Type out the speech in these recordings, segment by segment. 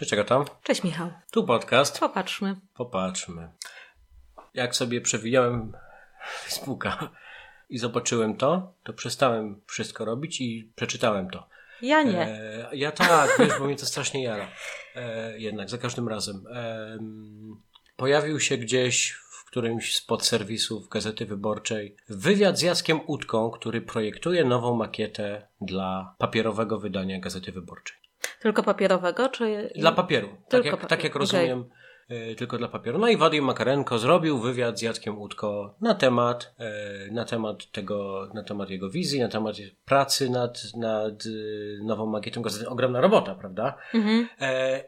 Cześć, tam? Cześć Michał. Tu podcast. Popatrzmy. Popatrzmy. Jak sobie przewijałem Facebooka i zobaczyłem to, to przestałem wszystko robić i przeczytałem to. Ja nie. E, ja tak, wiesz, bo mnie to strasznie jara. E, jednak, za każdym razem. E, pojawił się gdzieś w którymś z podserwisów Gazety Wyborczej wywiad z Jackiem Utką, który projektuje nową makietę dla papierowego wydania Gazety Wyborczej. Tylko papierowego, czy... Dla papieru. Tak Tylko jak, papier. tak jak rozumiem, y, tylko dla papieru. No i Wadim Makarenko zrobił wywiad z Jackiem Utko na temat, y, na temat tego, na temat jego wizji, na temat pracy nad, nad y, nową makietą gazety. Ogromna robota, prawda? Mhm. E,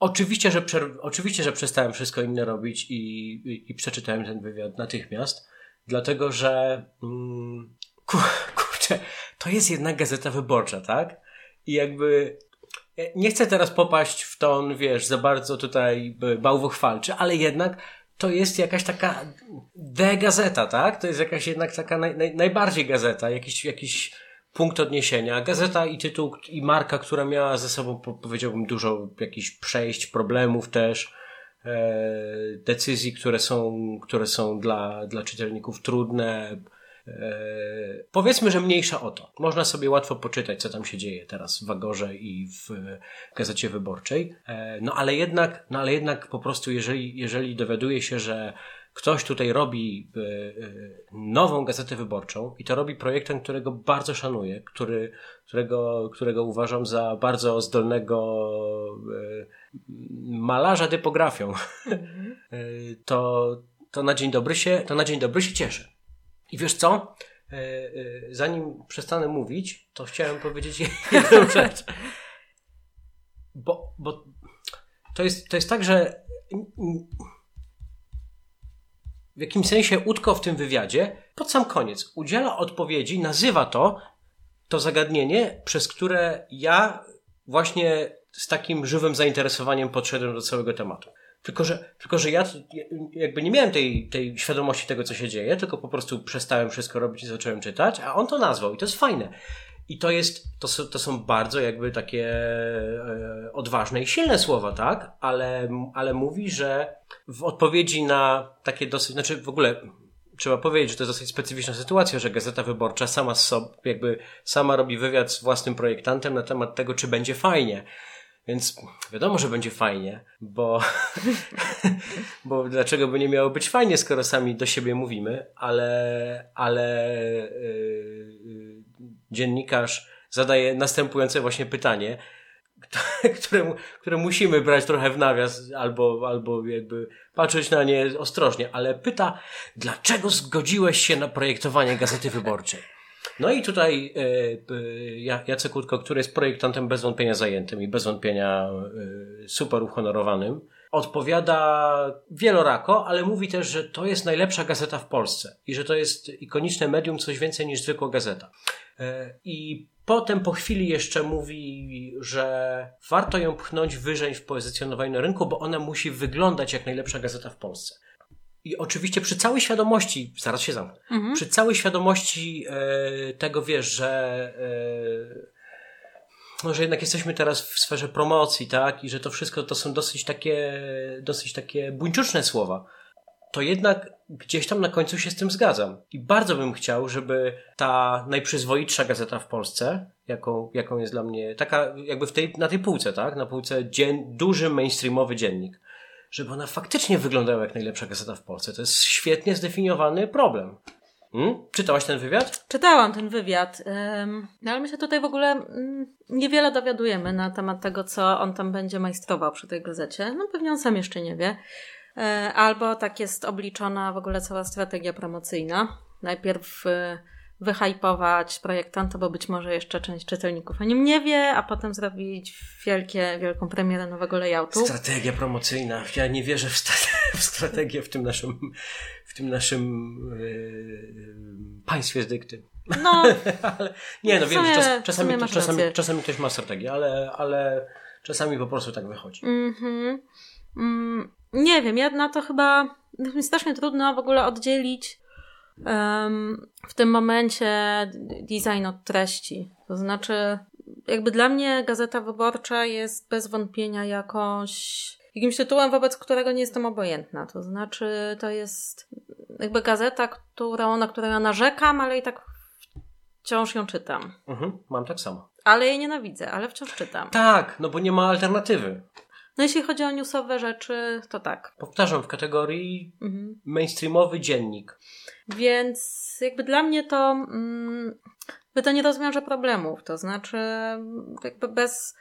oczywiście, że przer- oczywiście, że przestałem wszystko inne robić i, i, i przeczytałem ten wywiad natychmiast, dlatego że mm, ku, kurczę, to jest jednak gazeta wyborcza, tak? I jakby nie chcę teraz popaść w ton, wiesz, za bardzo tutaj bałwochwalczy, ale jednak to jest jakaś taka de-gazeta, tak? To jest jakaś jednak taka naj, naj, najbardziej gazeta, jakiś, jakiś punkt odniesienia. Gazeta i tytuł i marka, która miała ze sobą, po- powiedziałbym, dużo jakichś przejść, problemów też, e, decyzji, które są, które są dla, dla czytelników trudne. E, powiedzmy, że mniejsza o to. Można sobie łatwo poczytać, co tam się dzieje teraz w Agorze i w e, Gazecie Wyborczej. E, no ale jednak, no ale jednak po prostu, jeżeli, jeżeli dowiaduje się, że ktoś tutaj robi nową gazetę wyborczą i to robi projektem, którego bardzo szanuję, który, którego, którego uważam za bardzo zdolnego malarza typografią, to, to na dzień dobry się, to na dzień dobry się cieszę. I wiesz co? E, e, Zanim przestanę mówić, to chciałem powiedzieć jedną rzecz. Bo, bo to, jest, to jest tak, że w jakimś sensie Utko w tym wywiadzie, pod sam koniec, udziela odpowiedzi, nazywa to, to zagadnienie, przez które ja właśnie z takim żywym zainteresowaniem podszedłem do całego tematu. Tylko, że, tylko, że ja jakby nie miałem tej, tej świadomości tego, co się dzieje, tylko po prostu przestałem wszystko robić i zacząłem czytać, a on to nazwał i to jest fajne. I to jest, to są, to są bardzo jakby takie e, odważne i silne słowa, tak? Ale, ale mówi, że w odpowiedzi na takie dosyć, znaczy w ogóle trzeba powiedzieć, że to jest dosyć specyficzna sytuacja, że Gazeta Wyborcza sama sob, jakby sama robi wywiad z własnym projektantem na temat tego, czy będzie fajnie. Więc wiadomo, że będzie fajnie, bo, bo dlaczego by nie miało być fajnie, skoro sami do siebie mówimy, ale, ale yy, dziennikarz zadaje następujące właśnie pytanie, które, które musimy brać trochę w nawias albo, albo jakby patrzeć na nie ostrożnie, ale pyta, dlaczego zgodziłeś się na projektowanie Gazety Wyborczej? No i tutaj e, Jacek Kutko, który jest projektantem bez wątpienia zajętym i bez wątpienia e, super uhonorowanym, odpowiada wielorako, ale mówi też, że to jest najlepsza gazeta w Polsce i że to jest ikoniczne medium, coś więcej niż zwykła gazeta. E, I potem po chwili jeszcze mówi, że warto ją pchnąć wyżej w pozycjonowaniu na rynku, bo ona musi wyglądać jak najlepsza gazeta w Polsce. I oczywiście przy całej świadomości, zaraz się zamknę, Mhm. przy całej świadomości e, tego, wiesz, że, e, no, że jednak jesteśmy teraz w sferze promocji, tak, i że to wszystko to są dosyć takie, dosyć takie buńczuczne słowa, to jednak gdzieś tam na końcu się z tym zgadzam. I bardzo bym chciał, żeby ta najprzyzwoitsza gazeta w Polsce, jaką, jaką jest dla mnie, taka jakby w tej, na tej półce, tak, na półce dzien, duży mainstreamowy dziennik, żeby ona faktycznie wyglądała jak najlepsza gazeta w Polsce. To jest świetnie zdefiniowany problem. Hmm? Czytałaś ten wywiad? Czytałam ten wywiad, ym, no ale my się tutaj w ogóle mm, niewiele dowiadujemy na temat tego, co on tam będzie majstrował przy tej gazecie. No pewnie on sam jeszcze nie wie. E, Albo tak jest obliczona w ogóle cała strategia promocyjna. Najpierw y, wyhypować projektanta, bo być może jeszcze część czytelników o nim nie wie, a potem zrobić wielkie, wielką premierę nowego layoutu. Strategia promocyjna. Ja nie wierzę w, strate- w strategię w tym naszym, w tym naszym yy, państwie z dykty. No, ale, nie, no wiem, czas, czasami, czasami, rację. czasami ktoś ma strategię, ale, ale czasami po prostu tak wychodzi. Mhm. Mm, nie wiem, ja na to chyba jest mi strasznie trudno w ogóle oddzielić w tym momencie design od treści. To znaczy, jakby dla mnie Gazeta Wyborcza jest bez wątpienia jakąś jakimś tytułem, wobec którego nie jestem obojętna. To znaczy, to jest jakby gazeta, którą, na którą ja narzekam, ale i tak wciąż ją czytam. Mhm, mam tak samo. Ale jej nienawidzę, ale wciąż czytam. Tak, no bo nie ma alternatywy. No jeśli chodzi o newsowe rzeczy, to tak. Powtarzam, w kategorii Mhm. mainstreamowy dziennik. Więc jakby dla mnie to, mm, to nie rozwiąże problemów. To znaczy, jakby bez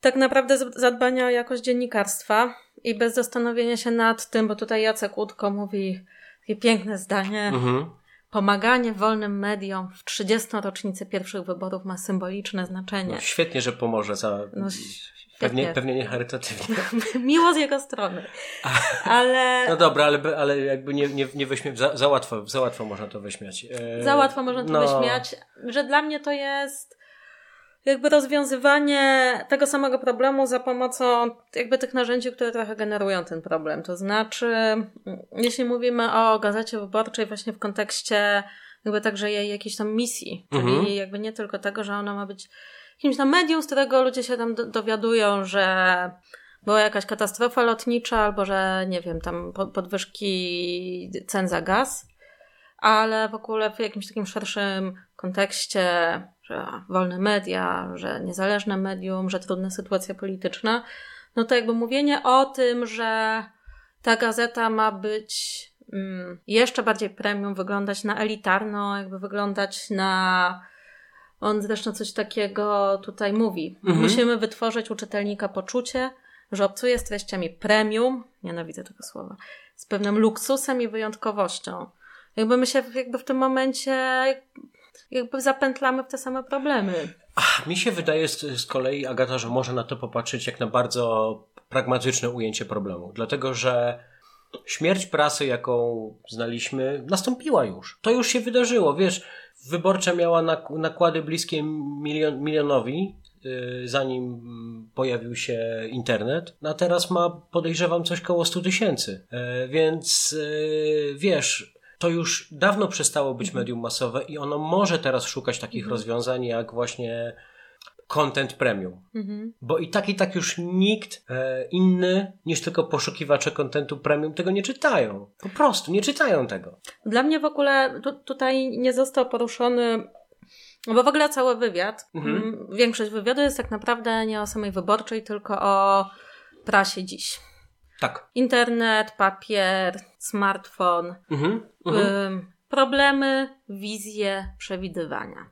tak naprawdę zadbania o jakość dziennikarstwa i bez zastanowienia się nad tym, bo tutaj Jacek Łódko mówi takie piękne zdanie. Mhm. Pomaganie wolnym mediom w 30. rocznicę pierwszych wyborów ma symboliczne znaczenie. No, świetnie, że pomoże za... No, pewnie, pewnie nie charytatywnie. Miło z jego strony. Ale No dobra, ale, ale jakby nie, nie, nie wyśmie... za, za, łatwo, za łatwo można to wyśmiać. E, za łatwo można to no, wyśmiać, że dla mnie to jest jakby rozwiązywanie tego samego problemu za pomocą jakby tych narzędzi, które trochę generują ten problem. To znaczy, mm, jeśli mówimy o gazecie wyborczej właśnie w kontekście jakby także jej jakiejś tam misji, czyli Mhm. jakby nie tylko tego, że ona ma być jakimś tam medium, z którego ludzie się tam do- dowiadują, że była jakaś katastrofa lotnicza, albo że nie wiem, tam po- podwyżki cen za gaz, ale w ogóle w jakimś takim szerszym kontekście, że wolne media, że niezależne medium, że trudna sytuacja polityczna, no to jakby mówienie o tym, że ta gazeta ma być mm, jeszcze bardziej premium, wyglądać na elitarno, jakby wyglądać na. On zresztą coś takiego tutaj mówi. Mhm. Musimy wytworzyć u czytelnika poczucie, że obcuje z treściami premium, nienawidzę tego słowa, z pewnym luksusem i wyjątkowością. Jakby my się jakby w tym momencie jakby zapętlamy w te same problemy. Ach, mi się wydaje z, z kolei, Agata, że można na to popatrzeć jak na bardzo pragmatyczne ujęcie problemu. Dlatego, że śmierć prasy, jaką znaliśmy, nastąpiła już. To już się wydarzyło. Wiesz, wyborcza miała nak- nakłady bliskie milion, milionowi, yy, zanim mm, pojawił się internet, a teraz ma, podejrzewam, coś koło 100 tysięcy. Yy, więc yy, wiesz, to już dawno przestało być medium masowe i ono może teraz szukać takich rozwiązań jak właśnie content premium. Mhm. Bo i tak i tak już nikt e, inny niż tylko poszukiwacze kontentu premium tego nie czytają. Po prostu nie czytają tego. Dla mnie w ogóle tu, tutaj nie został poruszony, no bo w ogóle cały wywiad, Mhm. mm, większość wywiadu jest tak naprawdę nie o samej wyborczej, tylko o prasie dziś. Tak. Internet, papier, smartfon, Mhm. Mhm. ym, problemy, wizje, przewidywania.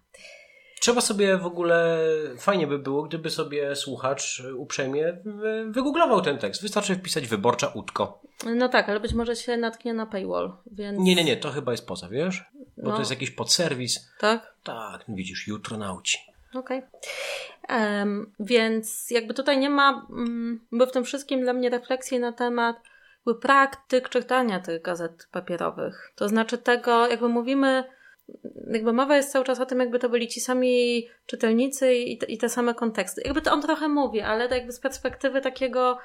Trzeba sobie w ogóle, fajnie by było, gdyby sobie słuchacz uprzejmie wy- wygooglował ten tekst. Wystarczy wpisać wyborcza utko. No tak, ale być może się natknie na paywall, więc... Nie, nie, nie, to chyba jest poza, wiesz? Bo No. to jest jakiś podserwis. Tak? Tak, widzisz, jutro nauci. Okej. Em, więc jakby tutaj nie ma, mm, bo w tym wszystkim dla mnie refleksji na temat jakby praktyk czytania tych gazet papierowych. To znaczy tego, jakby mówimy, jakby mowa jest cały czas o tym, jakby to byli ci sami czytelnicy i te, i te same konteksty. Jakby to on trochę mówi, ale to jakby z perspektywy takiego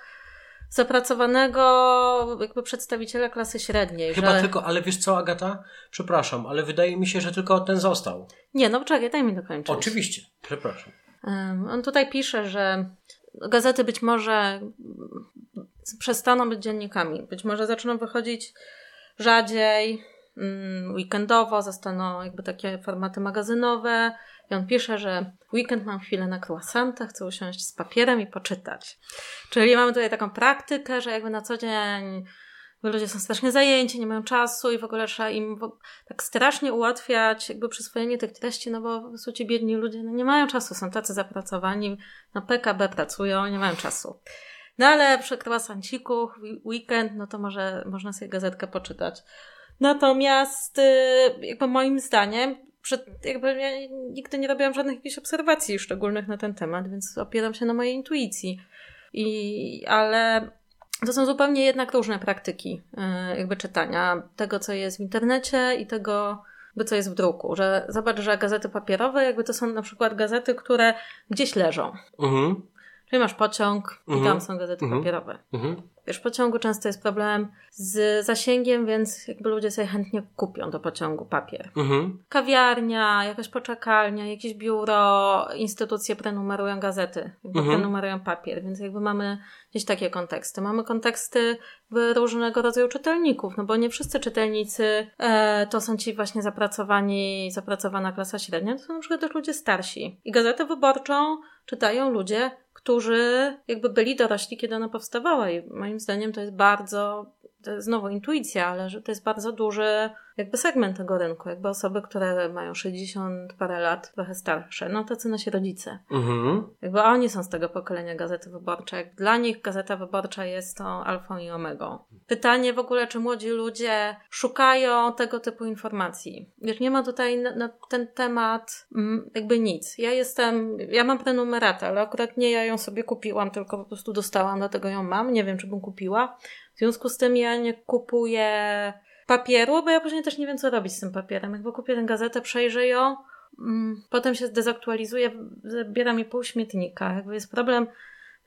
zapracowanego jakby przedstawiciela klasy średniej. Chyba że... tylko, ale wiesz co, Agata? Przepraszam, ale wydaje mi się, że tylko ten został. Nie, no czekaj, daj mi dokończyć. Oczywiście, przepraszam. On tutaj pisze, że gazety być może przestaną być dziennikami. Być może zaczną wychodzić rzadziej, weekendowo, zostaną jakby takie formaty magazynowe. I on pisze, że weekend mam chwilę na croissanta, chcę usiąść z papierem i poczytać. Czyli mamy tutaj taką praktykę, że jakby na co dzień ludzie są strasznie zajęci, nie mają czasu i w ogóle trzeba im w- tak strasznie ułatwiać jakby przyswojenie tych treści, no bo prostu ci biedni ludzie no nie mają czasu, są tacy zapracowani, na PKB pracują, nie mają czasu. No ale przy croissanciku, weekend, no to może można sobie gazetkę poczytać. Natomiast y, jakby moim zdaniem, przed, jakby ja nigdy nie robiłam żadnych jakichś obserwacji szczególnych na ten temat, więc opieram się na mojej intuicji. I, ale to są zupełnie jednak różne praktyki y, jakby czytania tego, co jest w internecie i tego, jakby co jest w druku. Że zobacz, że gazety papierowe jakby to są na przykład gazety, które gdzieś leżą. Mhm. Czyli masz pociąg i Mhm. tam są gazety Mhm. papierowe. Mhm. Wiesz, pociągu często jest problem z zasięgiem, więc jakby ludzie sobie chętnie kupią do pociągu papier. Mhm. Kawiarnia, jakaś poczekalnia, jakieś biuro, instytucje prenumerują gazety, Mhm. prenumerują papier, więc jakby mamy gdzieś takie konteksty. Mamy konteksty w różnego rodzaju czytelników, no bo nie wszyscy czytelnicy e, to są ci właśnie zapracowani, zapracowana klasa średnia, to są na przykład też ludzie starsi. I gazetę wyborczą czytają ludzie, którzy jakby byli dorośli, kiedy ona powstawała i moim zdaniem to jest bardzo, to jest znowu intuicja, ale że to jest bardzo duży jakby segment tego rynku, jakby osoby, które mają 60 parę lat, trochę starsze, no tacy nasi rodzice. Mhm. Jakby oni są z tego pokolenia Gazety Wyborczej. Dla nich Gazeta Wyborcza jest tą alfą i omegą. Pytanie w ogóle, czy młodzi ludzie szukają tego typu informacji. Wiesz, nie ma tutaj na, na ten temat mm, jakby nic. Ja jestem, ja mam prenumeratę, ale akurat nie ja ją sobie kupiłam, tylko po prostu dostałam, dlatego ją mam. Nie wiem, czy bym kupiła. W związku z tym ja nie kupuję papieru, bo ja później też nie wiem, co robić z tym papierem. Jakby kupię tę gazetę, przejrzę ją, mm, potem się zdezaktualizuje, zabiera mi pół śmietnika. Jakby jest problem,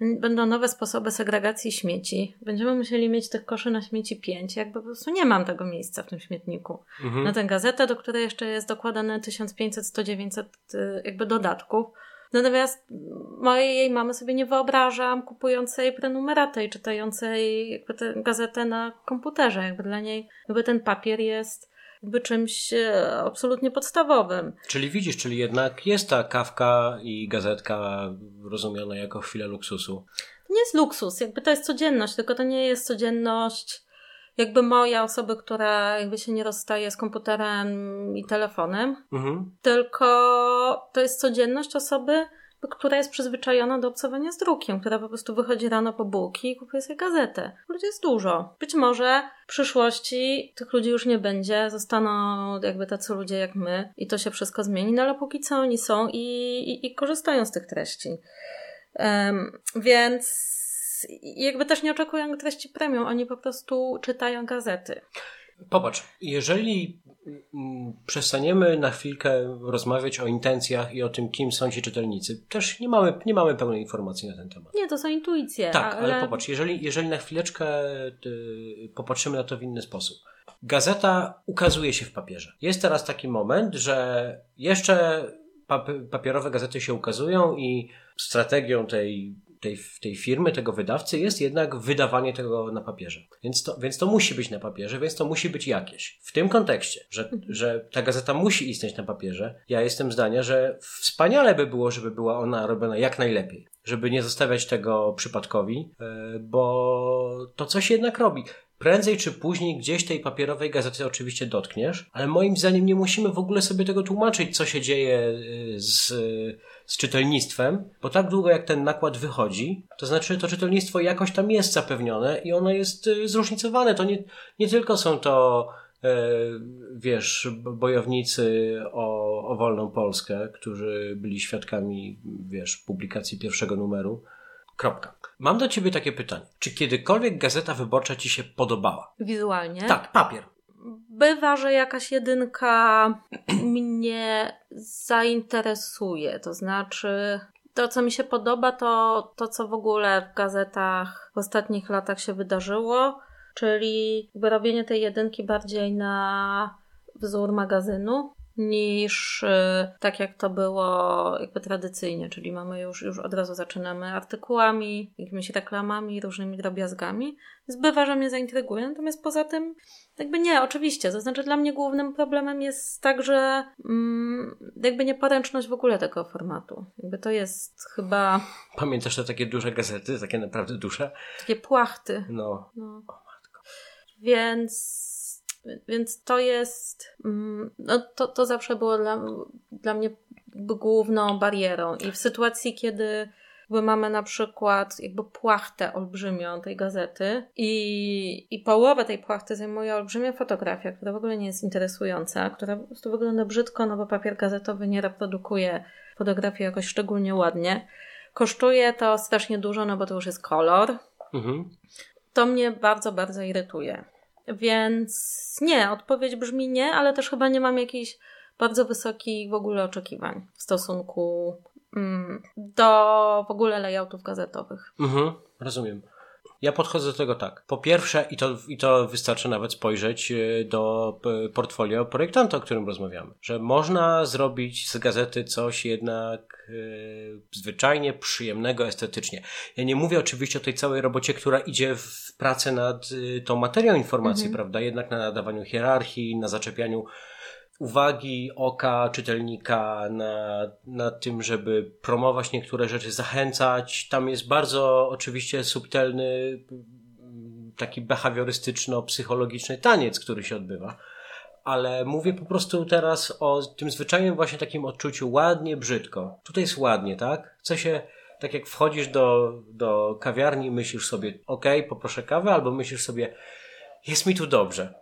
będą nowe sposoby segregacji śmieci. Będziemy musieli mieć tych koszy na śmieci pięć. Jakby po prostu nie mam tego miejsca w tym śmietniku. Mhm. Na tę gazetę, do której jeszcze jest dokładane 1500-100-900 y, jakby dodatków. Natomiast mojej jej mamy sobie nie wyobrażam kupującej prenumeratę i czytającej jakby tę gazetę na komputerze. Jakby dla niej jakby ten papier jest jakby czymś e, absolutnie podstawowym. Czyli widzisz, czyli jednak jest ta kawka i gazetka rozumiana jako chwilę luksusu. To nie jest luksus, jakby to jest codzienność, tylko to nie jest codzienność jakby moja, osoby, która jakby się nie rozstaje z komputerem i telefonem, Mhm. tylko to jest codzienność osoby, która jest przyzwyczajona do obcowania z drukiem, która po prostu wychodzi rano po bułki i kupuje sobie gazetę. Ludzi jest dużo. Być może w przyszłości tych ludzi już nie będzie, zostaną jakby tacy ludzie jak my i to się wszystko zmieni, no ale póki co oni są i, i, i korzystają z tych treści. Em, więc jakby też nie oczekują treści premium, oni po prostu czytają gazety. Popatrz, jeżeli mm, przestaniemy na chwilkę rozmawiać o intencjach i o tym, kim są ci czytelnicy, też nie mamy, nie mamy pełnej informacji na ten temat. Nie, to są intuicje. Tak, ale, ale popatrz, jeżeli, jeżeli na chwileczkę y, popatrzymy na to w inny sposób. Gazeta ukazuje się w papierze. Jest teraz taki moment, że jeszcze pap- papierowe gazety się ukazują i strategią tej, tej, tej firmy, tego wydawcy jest jednak wydawanie tego na papierze. Więc to, więc to musi być na papierze, więc to musi być jakieś. W tym kontekście, że, że ta gazeta musi istnieć na papierze, ja jestem zdania, że wspaniale by było, żeby była ona robiona jak najlepiej. Żeby nie zostawiać tego przypadkowi, e, bo to coś jednak robi. Prędzej czy później gdzieś tej papierowej gazety oczywiście dotkniesz, ale moim zdaniem nie musimy w ogóle sobie tego tłumaczyć, co się dzieje y, z, z czytelnictwem, bo tak długo jak ten nakład wychodzi, to znaczy to czytelnictwo jakoś tam jest zapewnione i ono jest y, zróżnicowane. To nie, nie tylko są to e, wiesz, bojownicy o, o wolną Polskę, którzy byli świadkami, wiesz, publikacji pierwszego numeru. Kropka. Mam do ciebie takie pytanie. Czy kiedykolwiek Gazeta Wyborcza ci się podobała? wizualnie. Tak, papier. Bywa, że jakaś jedynka mnie zainteresuje. To znaczy, to co mi się podoba, to to, co w ogóle w gazetach w ostatnich latach się wydarzyło, czyli jakby robienie tej jedynki bardziej na wzór magazynu niż y, tak jak to było jakby tradycyjnie, czyli mamy już, już od razu zaczynamy artykułami, jakimiś reklamami, różnymi drobiazgami. Więc bywa, że mnie zaintryguje, natomiast poza tym jakby nie, oczywiście. To znaczy dla mnie głównym problemem jest także mm, jakby nieporęczność w ogóle tego formatu. Jakby to jest chyba Pamiętasz te takie duże gazety, takie naprawdę duże? takie płachty. No. No. Więc, więc to jest, mm, no to, to zawsze było dla, dla mnie główną barierą. I w sytuacji, kiedy jakby mamy na przykład jakby płachtę olbrzymią tej gazety i, i połowę tej płachty zajmuje olbrzymia fotografia, która w ogóle nie jest interesująca, która po prostu wygląda brzydko, no bo papier gazetowy nie reprodukuje fotografii jakoś szczególnie ładnie. Kosztuje to strasznie dużo, no bo to już jest kolor. Mhm. To mnie bardzo, bardzo irytuje. Więc nie, odpowiedź brzmi nie, ale też chyba nie mam jakichś bardzo wysokich w ogóle oczekiwań w stosunku mm, do w ogóle layoutów gazetowych. Mhm. Rozumiem. Ja podchodzę do tego tak. Po pierwsze, i to, i to wystarczy nawet spojrzeć e, do portfolio projektanta, o którym rozmawiamy, że można zrobić z gazety coś jednak yy, zwyczajnie przyjemnego estetycznie. Ja nie mówię oczywiście o tej całej robocie, która idzie w pracę nad tą materią informacji, mhm. prawda? Jednak na nadawaniu hierarchii, na zaczepianiu uwagi oka czytelnika na, na tym, żeby promować niektóre rzeczy, zachęcać. Tam jest bardzo oczywiście subtelny, taki behawiorystyczno-psychologiczny taniec, który się odbywa. Ale mówię po prostu teraz o tym zwyczajnym właśnie takim odczuciu ładnie, brzydko. Tutaj jest ładnie, tak? Chce się, tak jak wchodzisz do, do kawiarni, myślisz sobie, ok, poproszę kawę, albo myślisz sobie, jest mi tu dobrze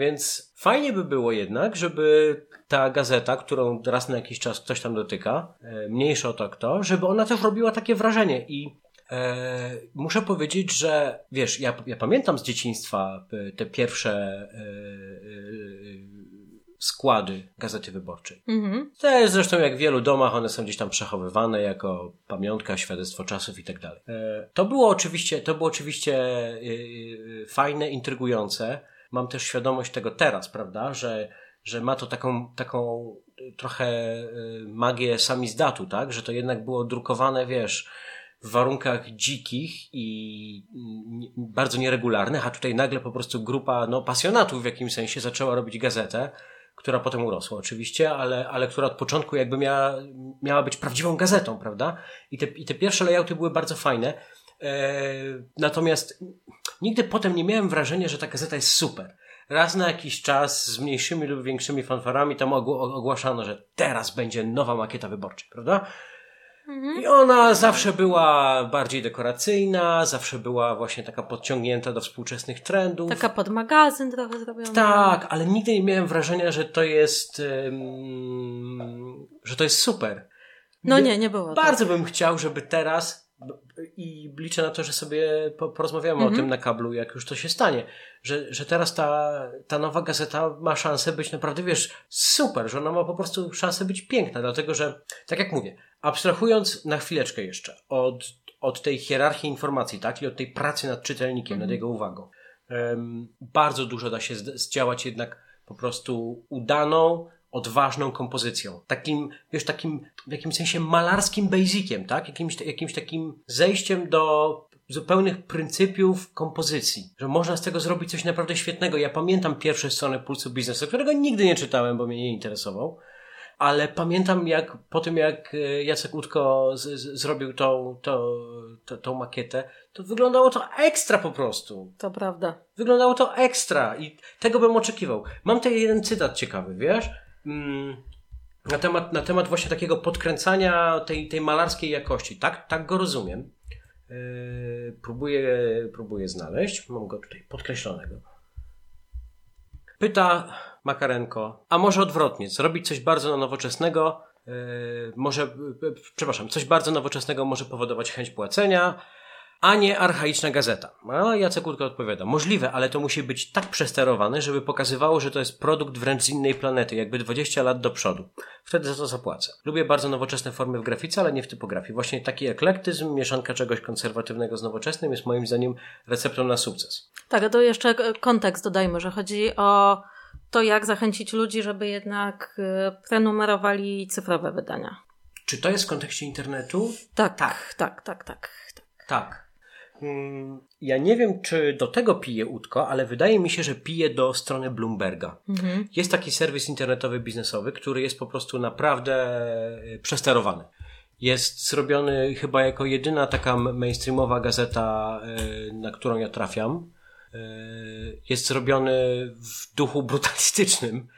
więc fajnie by było jednak, żeby ta gazeta, którą raz na jakiś czas ktoś tam dotyka, e, mniejsza o to kto, żeby ona też robiła takie wrażenie i e, muszę powiedzieć, że wiesz, ja, ja pamiętam z dzieciństwa e, te pierwsze składy Gazety Wyborczej. Mhm. Też zresztą jak w wielu domach one są gdzieś tam przechowywane jako pamiątka, świadectwo czasów i tak dalej. To było oczywiście, to było oczywiście fajne, intrygujące, mam też świadomość tego teraz, prawda, że, że ma to taką, taką trochę y, magię samizdatu, tak, że to jednak było drukowane, wiesz, w warunkach dzikich i bardzo nieregularnych, a tutaj nagle po prostu grupa no, pasjonatów w jakimś sensie zaczęła robić gazetę, która potem urosła oczywiście, ale, ale która od początku jakby miała, miała być prawdziwą gazetą, prawda? I te, i te pierwsze layouty były bardzo fajne. E, natomiast nigdy potem nie miałem wrażenia, że ta gazeta jest super. Raz na jakiś czas z mniejszymi lub większymi fanfarami tam ogłaszano, że teraz będzie nowa makieta wyborcza, prawda? Mhm. I ona zawsze była bardziej dekoracyjna, zawsze była właśnie taka podciągnięta do współczesnych trendów. Taka pod magazyn trochę zrobiona. Tak, ale nigdy nie miałem wrażenia, że to jest, um, że to jest super. No nie, nie było. Bardzo tak. bym chciał, żeby teraz i liczę na to, że sobie porozmawiamy mhm. o tym na kablu, jak już to się stanie. Że, że teraz ta, ta nowa gazeta ma szansę być naprawdę, wiesz, super, że ona ma po prostu szansę być piękna, dlatego że, tak jak mówię, abstrahując na chwileczkę jeszcze od, od tej hierarchii informacji, tak, i od tej pracy nad czytelnikiem, mhm. nad jego uwagą, um, bardzo dużo da się zdziałać jednak po prostu udaną, odważną kompozycją. Takim, wiesz, takim w jakimś sensie malarskim basiciem, tak? Jakimś, jakimś takim zejściem do zupełnych pryncypiów kompozycji, że można z tego zrobić coś naprawdę świetnego. Ja pamiętam pierwsze strony Pulsu Biznesu, którego nigdy nie czytałem, bo mnie nie interesował, ale pamiętam jak po tym, jak e, Jacek Utko z, z, zrobił tą, tą, tą, tą makietę, to wyglądało to ekstra po prostu. To prawda. Wyglądało to ekstra i tego bym oczekiwał. Mam tutaj jeden cytat ciekawy, wiesz? Mm, na temat, na temat właśnie takiego podkręcania tej, tej malarskiej jakości. Tak, tak go rozumiem. Yy, próbuję, próbuję znaleźć. Mam go tutaj podkreślonego. Pyta Makarenko, a może odwrotnie, zrobić coś bardzo nowoczesnego, yy, może, yy, przepraszam, coś bardzo nowoczesnego może powodować chęć płacenia, a nie archaiczna gazeta. A Jacek Kurka odpowiada, możliwe, ale to musi być tak przesterowane, żeby pokazywało, że to jest produkt wręcz z innej planety, jakby 20 lat do przodu. Wtedy za to zapłacę. Lubię bardzo nowoczesne formy w grafice, ale nie w typografii. Właśnie taki eklektyzm, mieszanka czegoś konserwatywnego z nowoczesnym jest moim zdaniem receptą na sukces. Tak, a to jeszcze kontekst dodajmy, że chodzi o to, jak zachęcić ludzi, żeby jednak y, prenumerowali cyfrowe wydania. Czy to jest w kontekście internetu? Tak, tak, tak, tak, tak. Tak. tak. Mm, ja nie wiem, czy do tego pije Utko, ale wydaje mi się, że pije do strony Bloomberga. Mhm. Jest taki serwis internetowy biznesowy, który jest po prostu naprawdę e, przesterowany. Jest zrobiony chyba jako jedyna taka mainstreamowa gazeta, e, na którą ja trafiam. E, jest zrobiony w duchu brutalistycznym.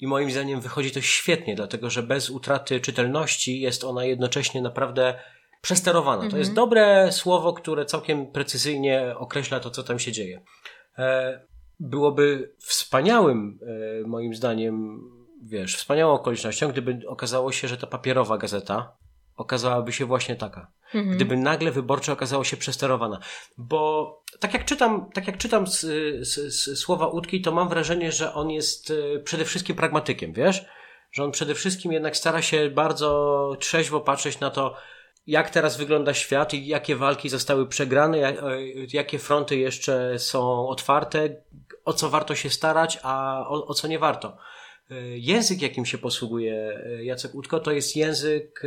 I moim zdaniem wychodzi to świetnie, dlatego że bez utraty czytelności jest ona jednocześnie naprawdę przesterowana. To jest mhm. dobre słowo, które całkiem precyzyjnie określa to, co tam się dzieje. E, byłoby wspaniałym, e, moim zdaniem, wiesz, wspaniałą okolicznością, gdyby okazało się, że ta papierowa gazeta okazałaby się właśnie taka. Mhm. Gdyby nagle wyborcza okazało się przesterowana. Bo tak jak czytam, tak jak czytam z, z, z słowa Utki, to mam wrażenie, że on jest e, przede wszystkim pragmatykiem, wiesz? Że on przede wszystkim jednak stara się bardzo trzeźwo patrzeć na to, jak teraz wygląda świat i jakie walki zostały przegrane, jakie fronty jeszcze są otwarte, o co warto się starać, a o, o co nie warto. Język, jakim się posługuje Jacek Utko, to jest język,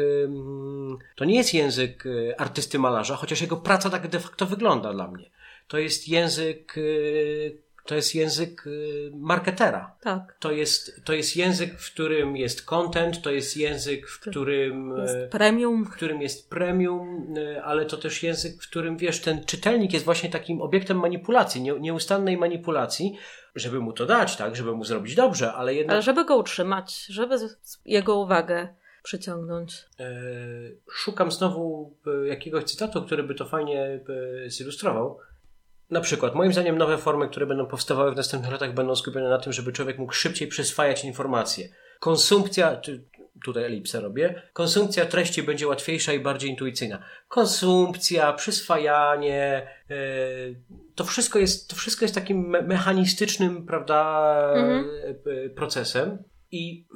to nie jest język artysty malarza, chociaż jego praca tak de facto wygląda dla mnie. To jest język to jest język y, marketera. Tak. To jest, to jest język, w którym jest content, to jest język, w którym jest y, premium. W którym jest premium, y, ale to też język, w którym wiesz, ten czytelnik jest właśnie takim obiektem manipulacji, nieustannej manipulacji, żeby mu to dać, tak, żeby mu zrobić dobrze, ale jednak. Ale żeby go utrzymać, żeby jego uwagę przyciągnąć. E, szukam znowu jakiegoś cytatu, który by to fajnie zilustrował. Na przykład, moim zdaniem, nowe formy, które będą powstawały w następnych latach, będą skupione na tym, żeby człowiek mógł szybciej przyswajać informacje. Konsumpcja, tutaj elipsę robię, konsumpcja treści będzie łatwiejsza i bardziej intuicyjna. Konsumpcja, przyswajanie, yy, to wszystko jest, to wszystko jest takim me mechanistycznym, prawda, mhm. yy, procesem. I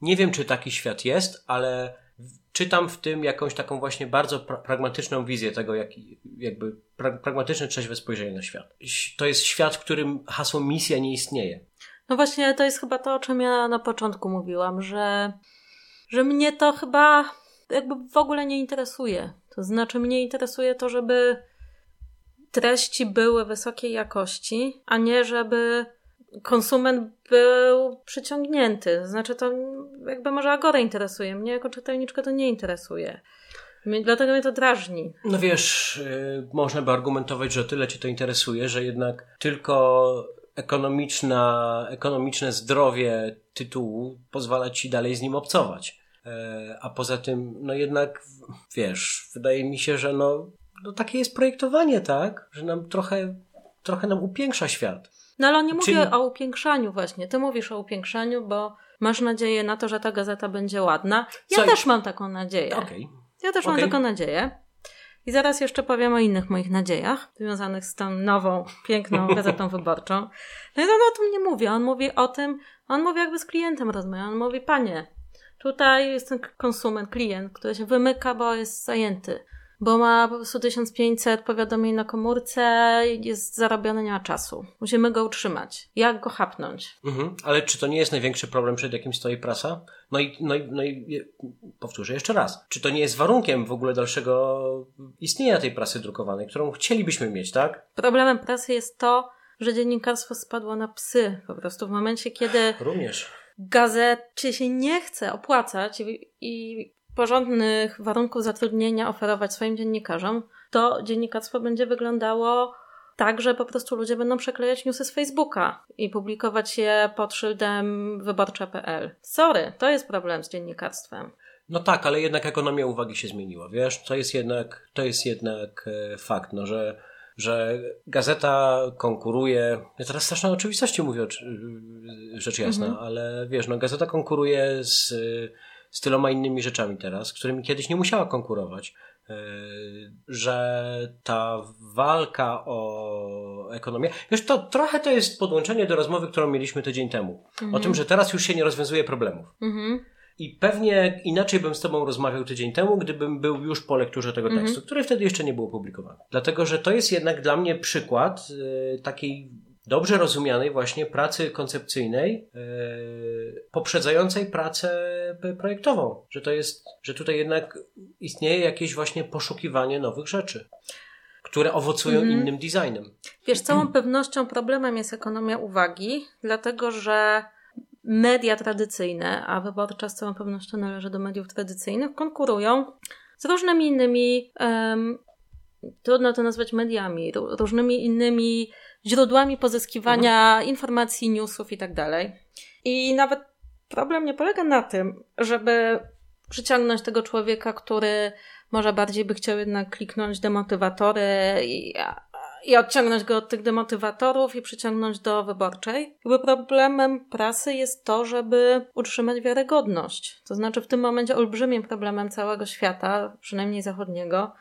nie wiem, czy taki świat jest, ale czytam w tym jakąś taką właśnie bardzo pra pragmatyczną wizję tego, jak, jakby pra pragmatyczne, trzeźwe spojrzenie na świat. To jest świat, w którym hasło misja nie istnieje. No właśnie, to jest chyba to, o czym ja na początku mówiłam, że, że mnie to chyba jakby w ogóle nie interesuje. To znaczy, mnie interesuje to, żeby treści były wysokiej jakości, a nie żeby konsument był przyciągnięty. Znaczy to jakby może Agora interesuje, mnie jako czytelniczkę to nie interesuje. Dlatego mnie to drażni. No wiesz, yy, można by argumentować, że tyle cię to interesuje, że jednak tylko ekonomiczna, ekonomiczne zdrowie tytułu pozwala ci dalej z nim obcować. Yy, a poza tym, no jednak, wiesz, wydaje mi się, że no, no takie jest projektowanie, tak? Że nam trochę, trochę nam upiększa świat. No ale nie mówię Czyli... o upiększaniu właśnie. Ty mówisz o upiększaniu, bo masz nadzieję na to, że ta gazeta będzie ładna. Ja Co? też mam taką nadzieję. Okay. Ja też okay. mam taką nadzieję. I zaraz jeszcze powiem o innych moich nadziejach związanych z tą nową, piękną gazetą wyborczą. No i on o tym nie mówi. On mówi o tym, on mówi jakby z klientem rozmawia. On mówi, panie, tutaj jest ten konsument, klient, który się wymyka, bo jest zajęty bo ma po prostu 1500 powiadomień na komórce, jest zarobiony, nie ma czasu. Musimy go utrzymać. Jak go chapnąć? Mhm. Ale czy to nie jest największy problem, przed jakim stoi prasa? No i, no, i, no i powtórzę jeszcze raz. Czy to nie jest warunkiem w ogóle dalszego istnienia tej prasy drukowanej, którą chcielibyśmy mieć, tak? Problemem prasy jest to, że dziennikarstwo spadło na psy. Po prostu w momencie, kiedy. Również gazecie się nie chce opłacać i, i porządnych warunków zatrudnienia oferować swoim dziennikarzom, to dziennikarstwo będzie wyglądało tak, że po prostu ludzie będą przeklejać newsy z Facebooka i publikować je pod szyldem wyborcza.pl. Sorry, to jest problem z dziennikarstwem. No tak, ale jednak ekonomia uwagi się zmieniła, wiesz? To jest jednak, to jest jednak e, fakt, no, że, że gazeta konkuruje, ja teraz straszną oczywistości mówię, rzecz jasna, mhm. ale wiesz, no gazeta konkuruje z z tyloma innymi rzeczami teraz, z którymi kiedyś nie musiała konkurować. E, że ta walka o ekonomię. Wiesz, to trochę to jest podłączenie do rozmowy, którą mieliśmy tydzień temu. Mhm. O tym, że teraz już się nie rozwiązuje problemów. Mhm. I pewnie inaczej bym z Tobą rozmawiał tydzień temu, gdybym był już po lekturze tego tekstu, mhm. który wtedy jeszcze nie był opublikowany. Dlatego, że to jest jednak dla mnie przykład y, takiej dobrze rozumianej właśnie pracy koncepcyjnej, yy, poprzedzającej pracę projektową. Że to jest, że tutaj jednak istnieje jakieś właśnie poszukiwanie nowych rzeczy, które owocują mm. innym designem. Wiesz, całą pewnością problemem jest ekonomia uwagi, dlatego że media tradycyjne, a wyborcza z całą pewnością należy do mediów tradycyjnych, konkurują z różnymi innymi, um, trudno to nazwać mediami, różnymi innymi źródłami pozyskiwania mhm. informacji, newsów i tak dalej. I nawet problem nie polega na tym, żeby przyciągnąć tego człowieka, który może bardziej by chciał jednak kliknąć demotywatory i, i odciągnąć go od tych demotywatorów i przyciągnąć do wyborczej. Jakby problemem prasy jest to, żeby utrzymać wiarygodność. To znaczy w tym momencie olbrzymim problemem całego świata, przynajmniej zachodniego,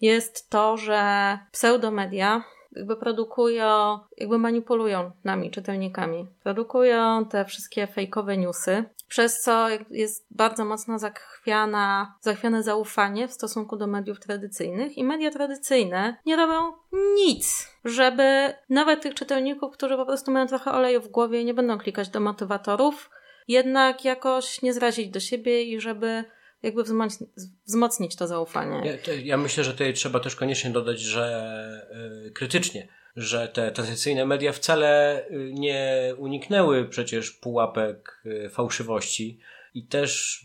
jest to, że pseudomedia jakby produkują, jakby manipulują nami, czytelnikami. Produkują te wszystkie fejkowe newsy przez co jest bardzo mocno zachwiana, zachwiane zaufanie w stosunku do mediów tradycyjnych i media tradycyjne nie robią nic, żeby nawet tych czytelników, którzy po prostu mają trochę oleju w głowie i nie będą klikać do motywatorów, jednak jakoś nie zrazić do siebie i żeby jakby wzmocnić, wzmocnić to zaufanie. Ja, ja, myślę, że tutaj trzeba też koniecznie dodać, że yy, krytycznie, że te tradycyjne media wcale y, nie uniknęły przecież pułapek yy, fałszywości i też.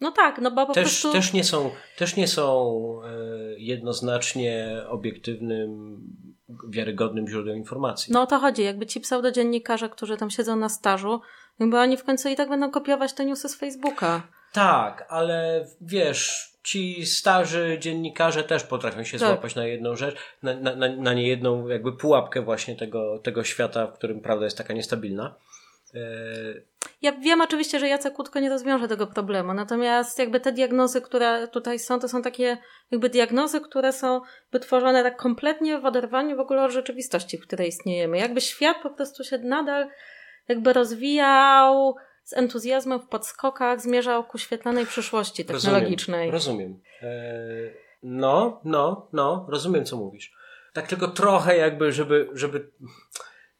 No tak, no bo po też, prostu. Też nie są, też nie są jednoznacznie obiektywnym wiarygodnym źródłem informacji. No o to chodzi. Jakby ci pseudodziennikarze, którzy tam siedzą na stażu, jakby oni w końcu i tak będą kopiować te newsy z Facebooka. Tak, ale wiesz, ci starzy dziennikarze też potrafią się tak. złapać na jedną rzecz, na, na, na, na niejedną jakby pułapkę właśnie tego, tego świata, w którym prawda jest taka niestabilna. E, ja wiem oczywiście, że Jacek Kłódko nie rozwiąże tego problemu, natomiast jakby te diagnozy, które tutaj są, to są takie jakby diagnozy, które są wytworzone tak kompletnie w oderwaniu w ogóle od rzeczywistości, w której istniejemy. Jakby świat po prostu się nadal jakby rozwijał, z entuzjazmem w podskokach zmierzał ku świetlanej przyszłości technologicznej. Rozumiem. rozumiem. No, no, no, rozumiem, co mówisz. Tak tylko trochę jakby, żeby, żeby,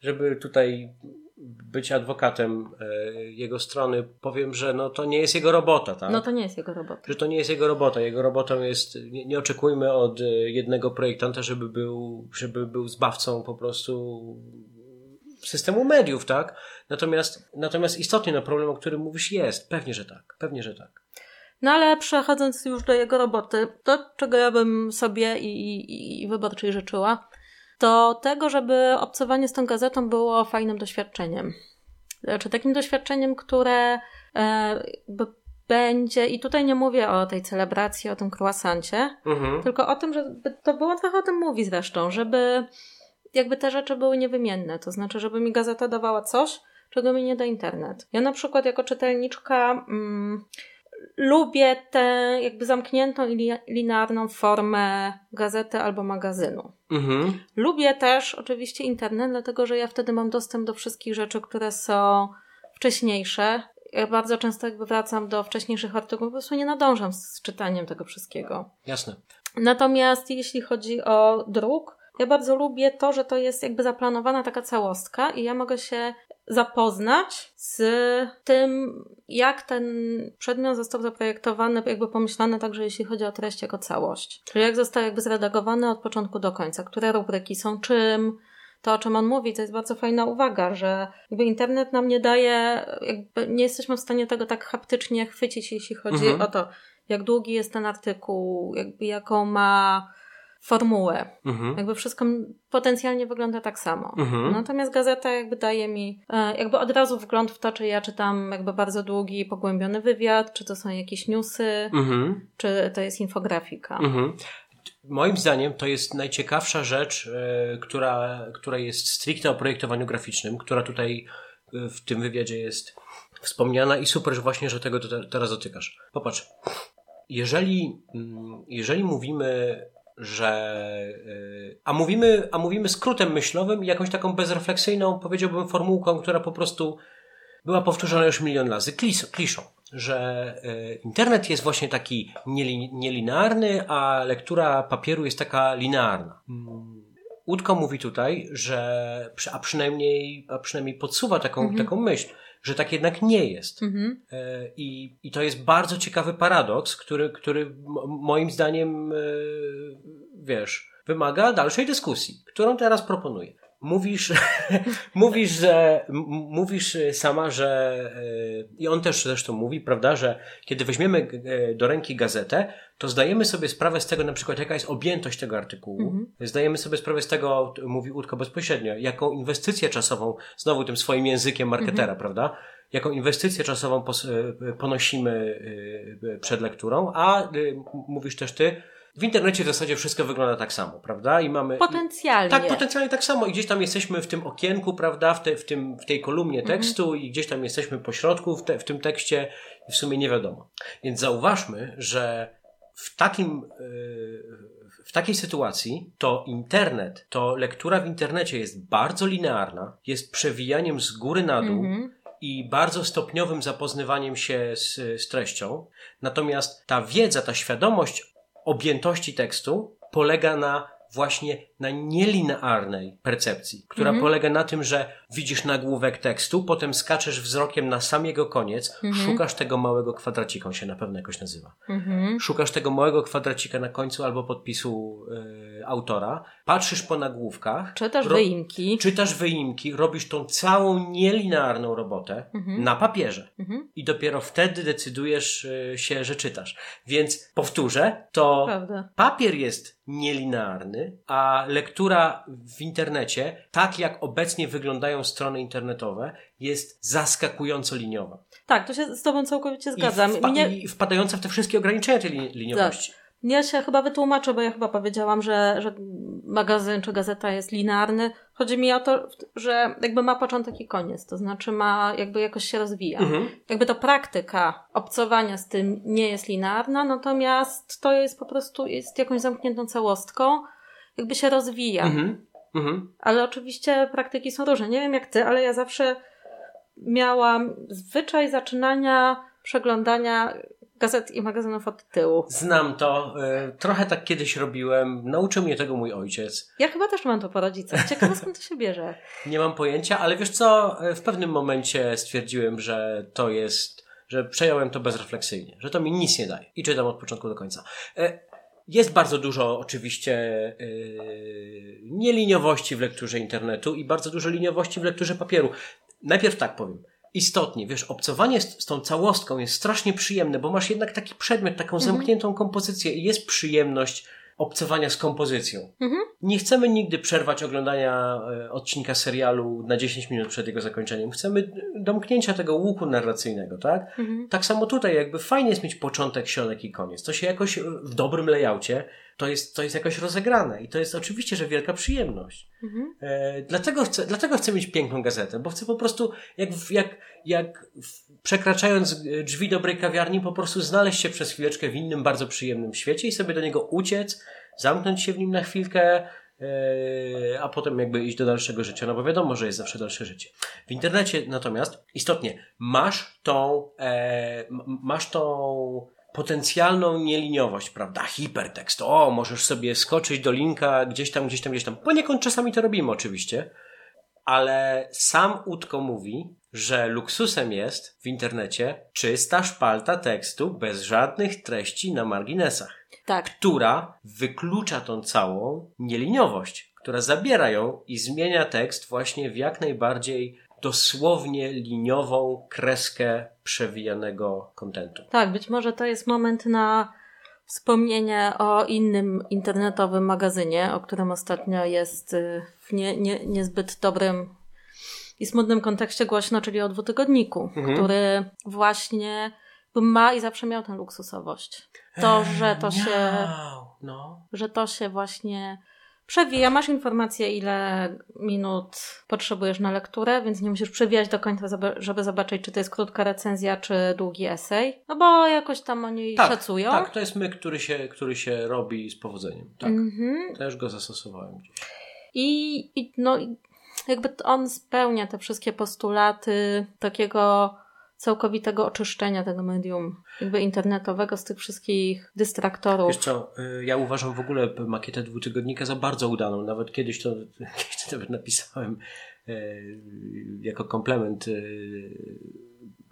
żeby tutaj być adwokatem e, jego strony, powiem, że no to nie jest jego robota, tak? No to nie jest jego robota. Że to nie jest jego robota. Jego robotą jest, nie, nie oczekujmy od e, jednego projektanta, żeby był, żeby był zbawcą po prostu systemu mediów, tak? Natomiast, natomiast istotnie na problem, o którym mówisz, jest. Pewnie, że tak. Pewnie, że tak. No ale przechodząc już do jego roboty, to czego ja bym sobie i, i, i wyborczej życzyła, to tego, żeby obcowanie z tą gazetą było fajnym doświadczeniem. Znaczy takim doświadczeniem, które e, będzie, i tutaj nie mówię o tej celebracji, o tym croissancie, mhm. tylko o tym, że to było trochę o tym mówi zresztą, żeby jakby te rzeczy były niewymienne. To znaczy, żeby mi gazeta dawała coś, czego mi nie da internet. Ja na przykład jako czytelniczka mm, lubię tę jakby zamkniętą i linearną formę gazety albo magazynu. Mhm. Lubię też oczywiście internet, dlatego że ja wtedy mam dostęp do wszystkich rzeczy, które są wcześniejsze. Ja bardzo często jakby wracam do wcześniejszych artykułów, po prostu nie nadążam z czytaniem tego wszystkiego. Jasne. Natomiast jeśli chodzi o druk, ja bardzo lubię to, że to jest jakby zaplanowana taka całostka i ja mogę się zapoznać z tym, jak ten przedmiot został zaprojektowany, jakby pomyślany także jeśli chodzi o treść jako całość. Czyli jak został jakby zredagowany od początku do końca, które rubryki są czym, to, o czym on mówi, to jest bardzo fajna uwaga, że jakby internet nam nie daje, jakby nie jesteśmy w stanie tego tak haptycznie chwycić, jeśli chodzi mhm. o to, jak długi jest ten artykuł, jakby jaką ma formułę. Mhm. Jakby wszystko potencjalnie wygląda tak samo. Mhm. Natomiast gazeta jakby daje mi e, jakby od razu wgląd w to, czy ja czytam jakby bardzo długi, pogłębiony wywiad, czy to są jakieś newsy, mhm. czy to jest infografika. Mhm. Moim zdaniem to jest najciekawsza rzecz, e, która, która jest stricte o projektowaniu graficznym, która tutaj e, w tym wywiadzie jest wspomniana i super, że właśnie, że tego teraz dotykasz. Popatrz, jeżeli, mm, jeżeli mówimy że. Y, a mówimy, a mówimy skrótem myślowym i jakąś taką bezrefleksyjną, powiedziałbym, formułką, która po prostu była powtórzona już milion razy, kliszą, że y, internet jest właśnie taki nielinearny, a lektura papieru jest taka linearna. Łódko mówi tutaj, że, a przynajmniej, a przynajmniej podsuwa taką, mhm. taką myśl, że tak jednak nie jest. Mhm. E, I, I to jest bardzo ciekawy paradoks, który, który moim zdaniem, e, wiesz, wymaga dalszej dyskusji, którą teraz proponuję mówisz, mówisz, że mówisz sama, że e, i on też zresztą mówi, prawda, że kiedy weźmiemy e, do ręki gazetę, to zdajemy sobie sprawę z tego, na przykład, jaka jest objętość tego artykułu. Mhm. Zdajemy sobie sprawę z tego, mówi Utko bezpośrednio, jaką inwestycję czasową, znowu tym swoim językiem marketera, mhm. prawda? Jaką inwestycję czasową e, ponosimy przed lekturą, a mówisz też ty, w internecie w zasadzie wszystko wygląda tak samo, prawda? I mamy. Potencjalnie. Tak, potencjalnie tak samo. I gdzieś tam jesteśmy w tym okienku, prawda? W, te, w, tym, w tej kolumnie mhm. tekstu, mhm. i gdzieś tam jesteśmy po środku w, te, w tym tekście, i w sumie nie wiadomo. Więc zauważmy, że w takim. Yy, w takiej sytuacji to internet, to lektura w internecie jest bardzo linearna, jest przewijaniem z góry na dół, mhm i bardzo stopniowym zapoznywaniem się z, z treścią. Natomiast ta wiedza, ta świadomość objętości tekstu polega na właśnie na nielinearnej percepcji, która mhm. polega na tym, że widzisz nagłówek tekstu, potem skaczesz wzrokiem na sam jego koniec, mhm. szukasz tego małego kwadracika, on się na pewno jakoś nazywa. Mhm. Szukasz tego małego kwadracika na końcu albo podpisu y, autora, patrzysz po nagłówkach. Czytasz ro- wyimki. Czytasz wyimki, robisz tą całą nielinearną robotę na papierze. I dopiero wtedy decydujesz y, się, że czytasz. Więc powtórzę, to Prawda. papier jest nielinearny, a lektura w internecie, tak jak obecnie wyglądają strony internetowe, jest zaskakująco liniowa. Tak, to się z Tobą całkowicie zgadzam. I, wpa- Mnie... i wpadająca w te wszystkie ograniczenia tej liniowości. Tak. Ja się chyba wytłumaczę, bo ja chyba powiedziałam, że, że magazyn czy gazeta jest linearny. Chodzi mi o to, że jakby ma początek i koniec, to znaczy ma, jakby jakoś się rozwija. Mhm. Jakby to praktyka obcowania z tym nie jest linearna, natomiast to jest po prostu, jest jakąś zamkniętą całostką, jakby się rozwija. Mhm. Mhm. Ale oczywiście praktyki są różne. Nie wiem jak ty, ale ja zawsze miałam zwyczaj zaczynania przeglądania gazet i magazynów od tyłu. Znam to. Y, trochę tak kiedyś robiłem. Nauczył mnie tego mój ojciec. Ja chyba też mam to po rodzicach. Ciekawe skąd to się bierze. Nie mam pojęcia, ale wiesz co? Y, w pewnym momencie stwierdziłem, że to jest, że przejąłem to bezrefleksyjnie, że to mi nic nie daje. I czytam od początku do końca. Jest bardzo dużo oczywiście yy, nieliniowości w lekturze internetu i bardzo dużo liniowości w lekturze papieru. Najpierw tak powiem istotnie, wiesz, obcowanie z, z, tą całostką jest strasznie przyjemne, bo masz jednak taki przedmiot, taką mhm. zamkniętą kompozycję i jest przyjemność obcowania z kompozycją. Mhm. Nie chcemy nigdy przerwać oglądania e, odcinka serialu na 10 minut przed jego zakończeniem. Chcemy domknięcia tego łuku narracyjnego, tak? Mhm. Tak samo tutaj, jakby fajnie jest mieć początek, środek i koniec. To się jakoś w dobrym layoutie to jest, to jest jakoś rozegrane i to jest oczywiście, że wielka przyjemność. Mhm. E, dlatego, chcę, dlatego chcę mieć piękną gazetę, bo chcę po prostu, jak, jak, jak przekraczając drzwi dobrej kawiarni, po prostu znaleźć się przez chwileczkę w innym, bardzo przyjemnym świecie i sobie do niego uciec, zamknąć się w nim na chwilkę, e, a potem jakby iść do dalszego życia, no bo wiadomo, że jest zawsze dalsze życie. W internecie natomiast istotnie masz tą, e, masz tą potencjalną nieliniowość, prawda? Hipertekst. O, możesz sobie skoczyć do linka gdzieś tam, gdzieś tam, gdzieś tam. Poniekąd czasami to robimy oczywiście, ale sam Utko mówi, że luksusem jest w internecie czysta szpalta tekstu bez żadnych treści na marginesach. Tak. Która wyklucza tą całą nieliniowość, która zabiera ją i zmienia tekst właśnie w jak najbardziej dosłownie liniową kreskę przewijanego kontentu. Tak, być może to jest moment na wspomnienie o innym internetowym magazynie, o którym ostatnio jest y, w nie, nie, niezbyt dobrym i smutnym kontekście głośno, czyli o dwutygodniku, mhm. który właśnie ma i zawsze miał tę luksusowość. To, że to się. No. Że to się właśnie przewija, masz informację, ile minut potrzebujesz na lekturę, więc nie musisz przewijać do końca, żeby zobaczyć, czy to jest krótka recenzja, czy długi esej. No bo jakoś tam oni tak, szacują. Tak, to jest my, który się, który się robi z powodzeniem. Tak. Mm-hmm. Też go zastosowałem gdzieś. I, i no, jakby on spełnia te wszystkie postulaty takiego całkowitego oczyszczenia tego medium jakby internetowego z tych wszystkich dystraktorów. Wiesz co, y, ja uważam w ogóle makietę dwutygodnika za bardzo udaną. Nawet kiedyś to, kiedyś to nawet napisałem y, jako komplement y,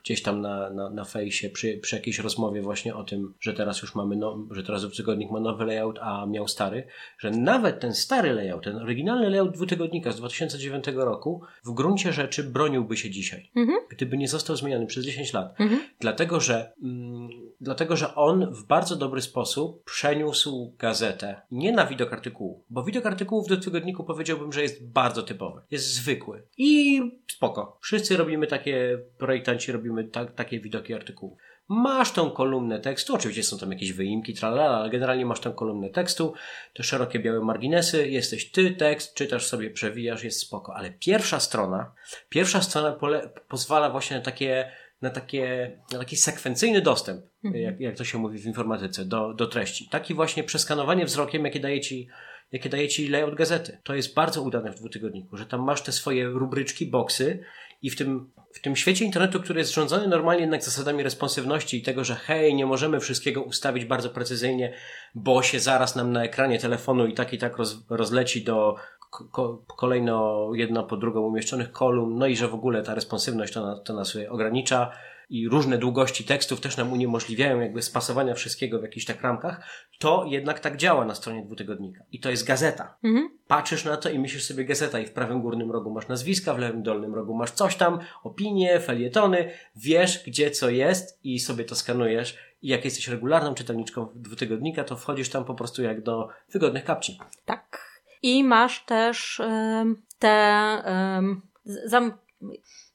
gdzieś tam na, na, na fejsie przy, przy jakiejś rozmowie właśnie o tym, że teraz już mamy, no, że teraz dwutygodnik ma nowy layout, a miał stary, że nawet ten stary layout, ten oryginalny layout dwutygodnika z 2009 roku w gruncie rzeczy broniłby się dzisiaj, mhm. gdyby nie został zmieniony przez 10 lat. Mhm. Dlatego, że, mm, dlatego, że on w bardzo dobry sposób przeniósł gazetę nie na widok artykułu, bo widok artykułu w dwutygodniku powiedziałbym, że jest bardzo typowy, jest zwykły i spoko. Wszyscy robimy takie, projektanci robimy tak, takie widoki artykułów. Masz tą kolumnę tekstu, oczywiście są tam jakieś wyimki, tralala, ale generalnie masz tę kolumnę tekstu, te szerokie białe marginesy, jesteś ty, tekst, czytasz sobie, przewijasz, jest spoko. Ale pierwsza strona, pierwsza strona pole, pozwala właśnie na takie, na takie, na taki sekwencyjny dostęp. Jak, jak to się mówi w informatyce, do, do treści. Taki właśnie przeskanowanie wzrokiem, jakie daje ci jakie daje ci layout gazety. To jest bardzo udane w dwutygodniku, że tam masz te swoje rubryczki, boksy I w tym, w tym świecie internetu, który jest rządzony normalnie jednak zasadami responsywności i tego, że hej, nie możemy wszystkiego ustawić bardzo precyzyjnie, bo się zaraz nam na ekranie telefonu i tak i tak roz, rozleci do ko kolejno jedno po drugą umieszczonych kolumn, no i że w ogóle ta responsywność to, to nas ogranicza i różne długości tekstów też nam uniemożliwiają jakby spasowania wszystkiego w jakichś tak ramkach, to jednak tak działa na stronie dwutygodnika. I to jest gazeta. Mhm. Patrzysz na to i myślisz sobie gazeta i w prawym górnym rogu masz nazwiska, w lewym dolnym rogu masz coś tam, opinie, felietony, wiesz gdzie co jest i sobie to skanujesz i jak jesteś regularną czytelniczką dwutygodnika, to wchodzisz tam po prostu jak do wygodnych kapci. Tak. I masz też um, te um, zam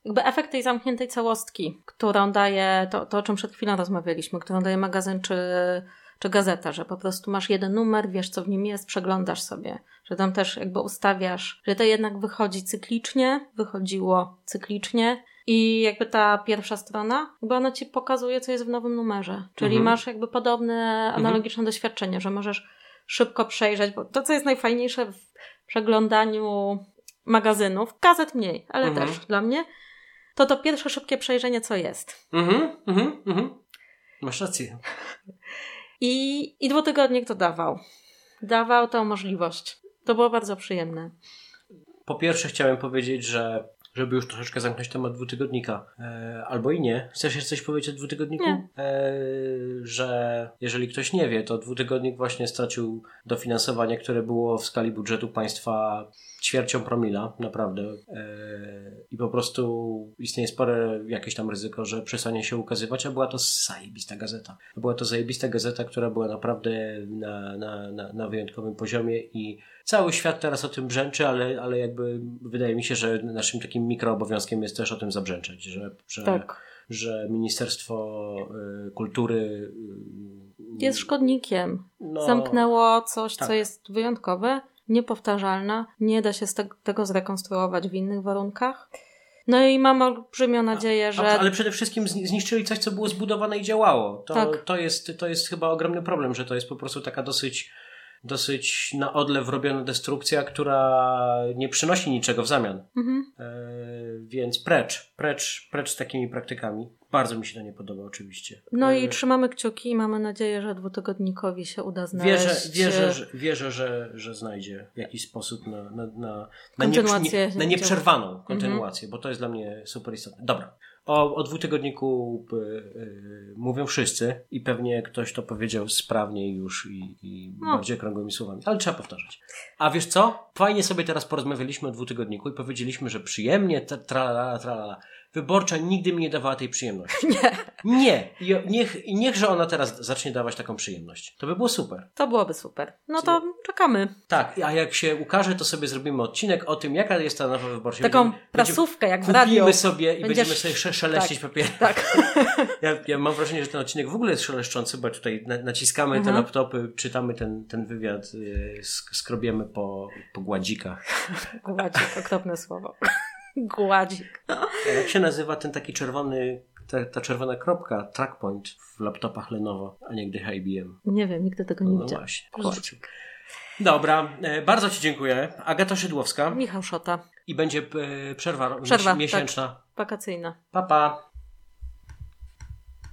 jakby efekt tej zamkniętej całostki, którą daje, to, to o czym przed chwilą rozmawialiśmy, którą daje magazyn czy, czy gazeta, że po prostu masz jeden numer, wiesz co w nim jest, przeglądasz sobie, że tam też jakby ustawiasz, że to jednak wychodzi cyklicznie, wychodziło cyklicznie i jakby ta pierwsza strona, bo ona ci pokazuje, co jest w nowym numerze. Czyli mhm. masz jakby podobne, analogiczne mhm. doświadczenie, że możesz szybko przejrzeć, bo to, co jest najfajniejsze w przeglądaniu magazynów, gazet mniej, ale mhm. też dla mnie, to to pierwsze szybkie przejrzenie, co jest. Mhm, mhm, mhm. Masz rację. I, I dwutygodnik to dawał. Dawał tą możliwość. To było bardzo przyjemne. Po pierwsze chciałem powiedzieć, że żeby już troszeczkę zamknąć temat dwutygodnika. E, albo i nie. Chcesz jeszcze coś powiedzieć o dwutygodniku? Nie. E, że jeżeli ktoś nie wie, to dwutygodnik właśnie stracił dofinansowanie, które było w skali budżetu państwa ćwiercią promila, naprawdę. E, I po prostu istnieje spore jakieś tam ryzyko, że przestanie się ukazywać, a była to zajebista gazeta. Była to zajebista gazeta, która była naprawdę na, na, na, na wyjątkowym poziomie i cały świat teraz o tym brzęczy, ale, ale jakby wydaje mi się, że naszym takim mikroobowiązkiem jest też o tym zabrzęczeć, że, że, tak. że Ministerstwo y, Kultury y, jest szkodnikiem. No, Zamknęło coś, tak. co jest wyjątkowe niepowtarzalna, nie da się z te tego zrekonstruować w innych warunkach. No i mam olbrzymią nadzieję, że. Ale przede wszystkim zniszczyli coś, co było zbudowane i działało. To, tak. to, jest, to jest chyba ogromny problem, że to jest po prostu taka dosyć dosyć na odlew robiona destrukcja, która nie przynosi niczego w zamian. Mhm. E, więc precz, precz, precz z takimi praktykami. Bardzo mi się to nie podoba, oczywiście. No e, i trzymamy kciuki i mamy nadzieję, że dwutygodnikowi się uda znaleźć. Wierzę, wierzę, że, wierzę że, że znajdzie jakiś sposób na, na, na, na, nie, nie, na nieprzerwaną kontynuację, mhm. bo to jest dla mnie super istotne. Dobra. O, o dwutygodniku y, y, mówią wszyscy i pewnie ktoś to powiedział sprawniej już i, i no. bardziej okrągłymi słowami, ale trzeba powtarzać. A wiesz co? Fajnie sobie teraz porozmawialiśmy o dwutygodniku i powiedzieliśmy, że przyjemnie, tralala, tralala. Wyborcza nigdy mi nie dawała tej przyjemności. Nie. Nie. Niech, niechże ona teraz zacznie dawać taką przyjemność. To by było super. To byłoby super. No to czekamy. Tak, a jak się ukaże, to sobie zrobimy odcinek o tym, jaka jest ta nowa wyborcza. Taką będziemy, prasówkę jak w radio. Kupimy sobie i Będziesz... będziemy sobie szeleścić tak, papier. Tak. ja, ja mam wrażenie, że ten odcinek w ogóle jest szeleszczący, bo tutaj naciskamy mhm. te laptopy, czytamy ten, ten wywiad, yy, skrobiemy po, po gładzikach. Gładzik, okropne słowo. Gładzik. A jak się nazywa ten taki czerwony, ta, ta czerwona kropka, trackpoint w laptopach Lenovo, a nie gdy IBM? Nie wiem, nigdy tego nie no, no widziałem. No właśnie. Dobra, e, bardzo Ci dziękuję. Agata Szydłowska. Michał Szota. I będzie e, przerwa, przerwa miesięczna. Tak, wakacyjna. Pa, pa.